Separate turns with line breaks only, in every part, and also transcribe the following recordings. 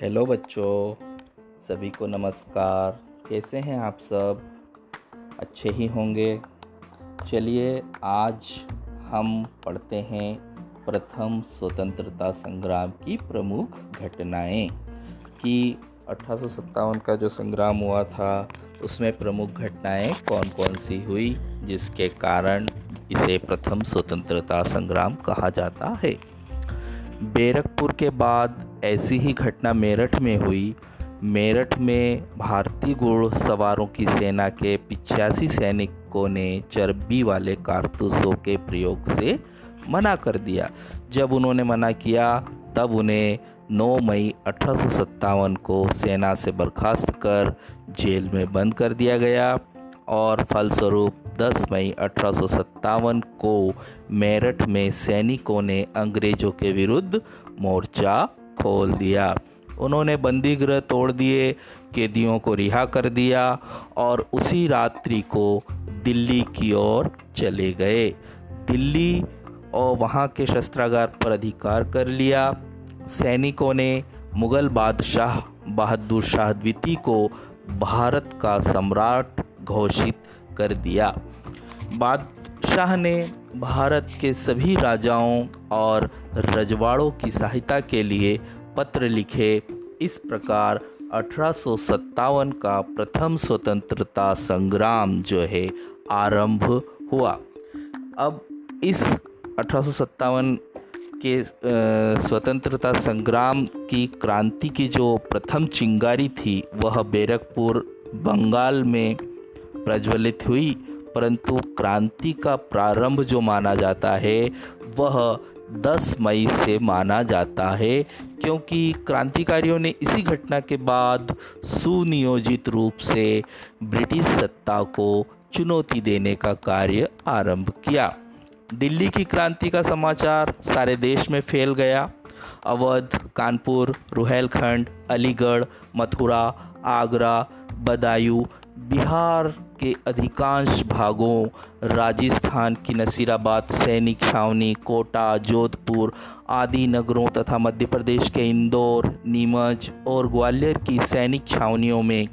Hello बच्चों, सभी को नमस्कार। कैसे हैं आप सब? अच्छे ही होंगे। चलिए, आज हम पढ़ते हैं प्रथम स्वतंत्रता संग्राम की प्रमुख घटनाएँ। कि अठारह सौ सत्तावन का जो संग्राम हुआ था, उसमें प्रमुख घटनाएँ कौन कौन सी हुई, जिसके कारण इसे प्रथम स्वतंत्रता संग्राम कहा जाता है? बैरकपुर के बाद ऐसी ही घटना मेरठ में हुई। मेरठ में भारतीय घोड़ सवारों की सेना के पिचासी सैनिकों ने चर्बी वाले कारतूसों के प्रयोग से मना कर दिया। जब उन्होंने मना किया, तब उन्हें 9 मई अठारह सौ सत्तावन को सेना से बर्खास्त कर जेल में बंद कर दिया गया। और फलस्वरूप 10 मई अठारह सौ सत्तावन को मेरठ में सैनिकों ने अंग्रेज़ों के विरुद्ध मोर्चा खोल दिया। उन्होंने बंदी गृह तोड़ दिए, कैदियों को रिहा कर दिया और उसी रात्रि को दिल्ली की ओर चले गए। दिल्ली और वहाँ के शस्त्रागार पर अधिकार कर लिया। सैनिकों ने मुगल बादशाह बहादुर शाह द्वितीय को भारत का सम्राट घोषित कर दिया। बादशाह ने भारत के सभी राजाओं और रजवाड़ों की सहायता के लिए पत्र लिखे। इस प्रकार अठारह सौ सत्तावन का प्रथम स्वतंत्रता संग्राम जो है, आरंभ हुआ। अब इस अठारह सौ सत्तावन के स्वतंत्रता संग्राम की क्रांति की जो प्रथम चिंगारी थी, वह बैरकपुर, बंगाल में प्रज्वलित हुई, परंतु क्रांति का प्रारंभ जो माना जाता है, वह 10 मई से माना जाता है, क्योंकि क्रांतिकारियों ने इसी घटना के बाद सुनियोजित रूप से ब्रिटिश सत्ता को चुनौती देने का कार्य आरंभ किया। दिल्ली की क्रांति का समाचार सारे देश में फैल गया। अवध, कानपुर, रुहेलखंड, अलीगढ़, मथुरा, आगरा, बदायूं, बिहार के अधिकांश भागों, राजस्थान की नसीराबाद, सैनिक छावनी, कोटा, जोधपुर आदि नगरों तथा मध्य प्रदेश के इंदौर, नीमच और ग्वालियर की सैनिक छावनियों में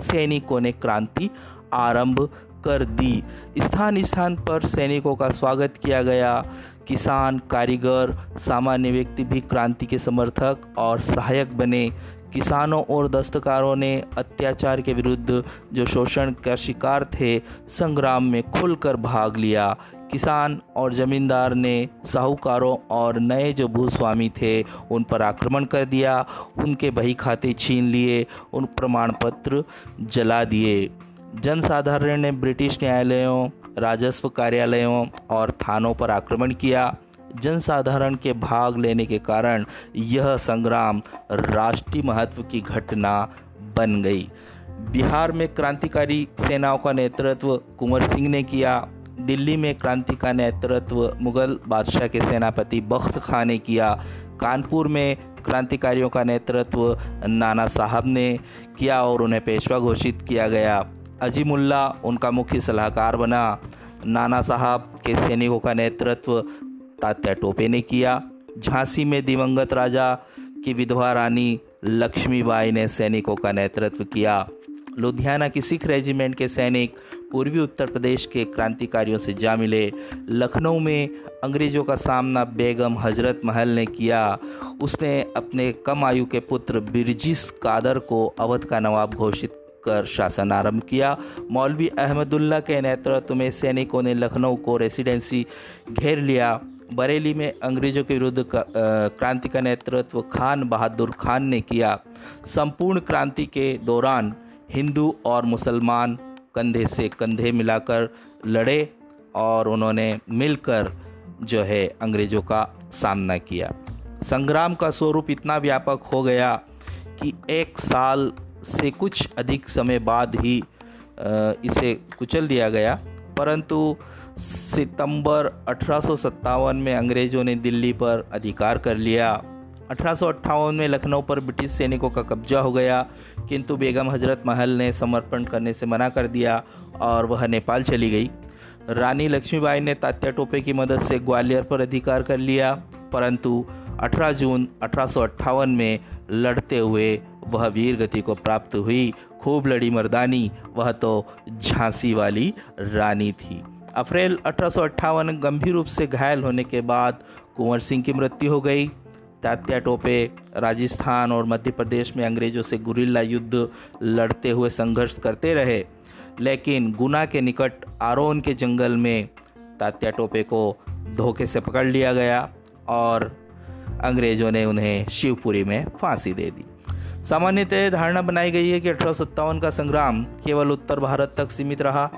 सैनिकों ने क्रांति आरंभ कर दी। स्थान स्थान पर सैनिकों का स्वागत किया गया। किसान, कारीगर, सामान्य व्यक्ति भी क्रांति के समर्थक और सहायक बने। किसानों और दस्तकारों ने अत्याचार के विरुद्ध जो शोषण का शिकार थे, संग्राम में खुलकर भाग लिया। किसान और जमींदार ने साहूकारों और नए जो भूस्वामी थे, उन पर आक्रमण कर दिया। उनके बही खाते छीन लिए, उन प्रमाण पत्र जला दिए। जनसाधारण ने ब्रिटिश न्यायालयों, राजस्व कार्यालयों और थानों पर आक्रमण किया। जनसाधारण के भाग लेने के कारण यह संग्राम राष्ट्रीय महत्व की घटना बन गई। बिहार में क्रांतिकारी सेनाओं का नेतृत्व कुंवर सिंह ने किया। दिल्ली में क्रांति का नेतृत्व मुगल बादशाह के सेनापति बख्त खां ने किया। कानपुर में क्रांतिकारियों का नेतृत्व नाना साहब ने किया और उन्हें पेशवा घोषित किया गया। अजीमुल्ला उनका मुख्य सलाहकार बना। नाना साहब के सैनिकों का नेतृत्व तात्या टोपे ने किया। झांसी में दिवंगत राजा की विधवा रानी लक्ष्मीबाई ने सैनिकों का नेतृत्व किया। लुधियाना की सिख रेजिमेंट के सैनिक पूर्वी उत्तर प्रदेश के क्रांतिकारियों से जा मिले। लखनऊ में अंग्रेज़ों का सामना बेगम हज़रत महल ने किया। उसने अपने कम आयु के पुत्र बिरजिस कादर को अवध का नवाब घोषित कर शासन आरंभ किया। मौलवी अहमदुल्ला के नेतृत्व में सैनिकों ने लखनऊ को रेसिडेंसी घेर लिया। बरेली में अंग्रेज़ों के विरुद्ध क्रांति का नेतृत्व खान बहादुर खान ने किया। संपूर्ण क्रांति के दौरान हिंदू और मुसलमान कंधे से कंधे मिलाकर लड़े और उन्होंने मिलकर जो है अंग्रेज़ों का सामना किया। संग्राम का स्वरूप इतना व्यापक हो गया कि एक साल से कुछ अधिक समय बाद ही इसे कुचल दिया गया। परंतु सितंबर अठारह सौ सत्तावन में अंग्रेज़ों ने दिल्ली पर अधिकार कर लिया। अठारह सौ अट्ठावन में लखनऊ पर ब्रिटिश सैनिकों का कब्जा हो गया, किंतु बेगम हज़रत महल ने समर्पण करने से मना कर दिया और वह नेपाल चली गई। रानी लक्ष्मीबाई ने तात्या टोपे की मदद से ग्वालियर पर अधिकार कर लिया, परंतु 18 जून अठारह सौ अट्ठावन में लड़ते हुए वह वीर गति को प्राप्त हुई। खूब लड़ी मर्दानी, वह तो झांसी वाली रानी थी। अप्रैल अठारह सौ अट्ठावन गंभीर रूप से घायल होने के बाद कुंवर सिंह की मृत्यु हो गई। तात्या टोपे राजस्थान और मध्य प्रदेश में अंग्रेज़ों से गुरिल्ला युद्ध लड़ते हुए संघर्ष करते रहे, लेकिन गुना के निकट आरोन के जंगल में तात्या टोपे को धोखे से पकड़ लिया गया और अंग्रेज़ों ने उन्हें शिवपुरी में फांसी दे दी। सामान्यतः धारणा बनाई गई है कि अठारह सौ सत्तावन का संग्राम केवल उत्तर भारत तक सीमित रहा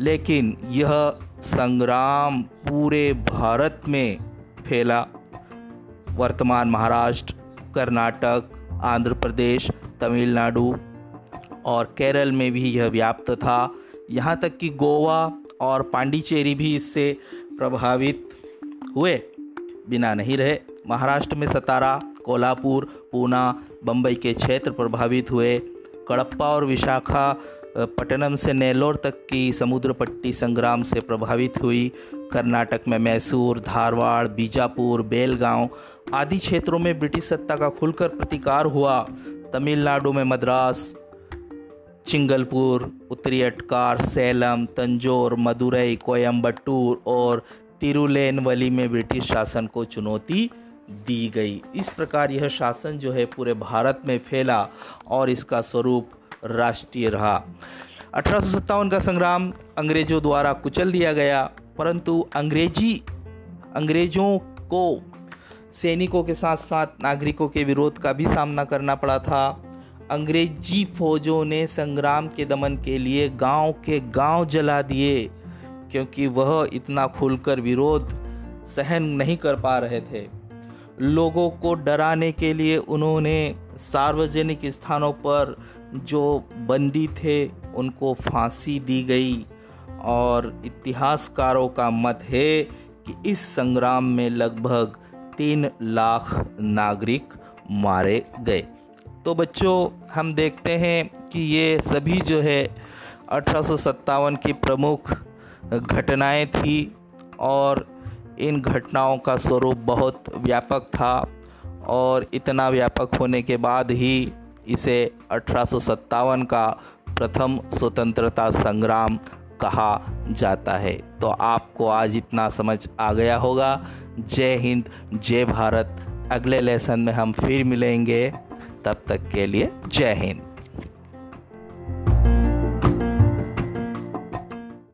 लेकिन यह संग्राम पूरे भारत में फैला। वर्तमान महाराष्ट्र, कर्नाटक, आंध्र प्रदेश, तमिलनाडु और केरल में भी यह व्याप्त था। यहाँ तक कि गोवा और पांडिचेरी भी इससे प्रभावित हुए। बिना नहीं रहे, महाराष्ट्र में सतारा, कोल्हापुर, पूना बम्बई के क्षेत्र प्रभावित हुए। कड़प्पा और विशाखा पटनम से नेल्लोर तक की समुद्र पट्टी संग्राम से प्रभावित हुई। कर्नाटक में मैसूर, धारवाड़, बीजापुर, बेलगांव आदि क्षेत्रों में ब्रिटिश सत्ता का खुलकर प्रतिकार हुआ। तमिलनाडु में मद्रास, चिंगलपुर, उत्तरी अटकार, सैलम, तंजौर मदुरई कोयम्बटूर और तिरुलेनवली में ब्रिटिश शासन को चुनौती दी गई। इस प्रकार यह शासन जो है पूरे भारत में फैला और इसका स्वरूप राष्ट्रीय रहा। अठारह सौ सत्तावन का संग्राम अंग्रेज़ों द्वारा कुचल दिया गया, परंतु अंग्रेज़ी, अंग्रेज़ों को, सैनिकों के साथ साथ नागरिकों के विरोध का भी सामना करना पड़ा था। अंग्रेज़ी फौजों ने संग्राम के दमन के लिए गाँव के गाँव जला दिए, क्योंकि वह इतना खुलकर विरोध सहन नहीं कर पा रहे थे। लोगों को डराने के लिए उन्होंने सार्वजनिक स्थानों पर जो बंदी थे, उनको फांसी दी गई। और इतिहासकारों का मत है कि इस संग्राम में लगभग तीन लाख नागरिक मारे गए। तो बच्चों, हम देखते हैं कि ये सभी जो है, अठारह सौ सत्तावन की प्रमुख घटनाएँ थी और इन घटनाओं का स्वरूप बहुत व्यापक था और इतना व्यापक होने के बाद ही इसे अठारह सौ सत्तावन का प्रथम स्वतंत्रता संग्राम कहा जाता है। तो आपको आज इतना समझ आ गया होगा। जय हिंद, जय भारत। अगले लेसन में हम फिर मिलेंगे। तब तक के लिए जय हिंद।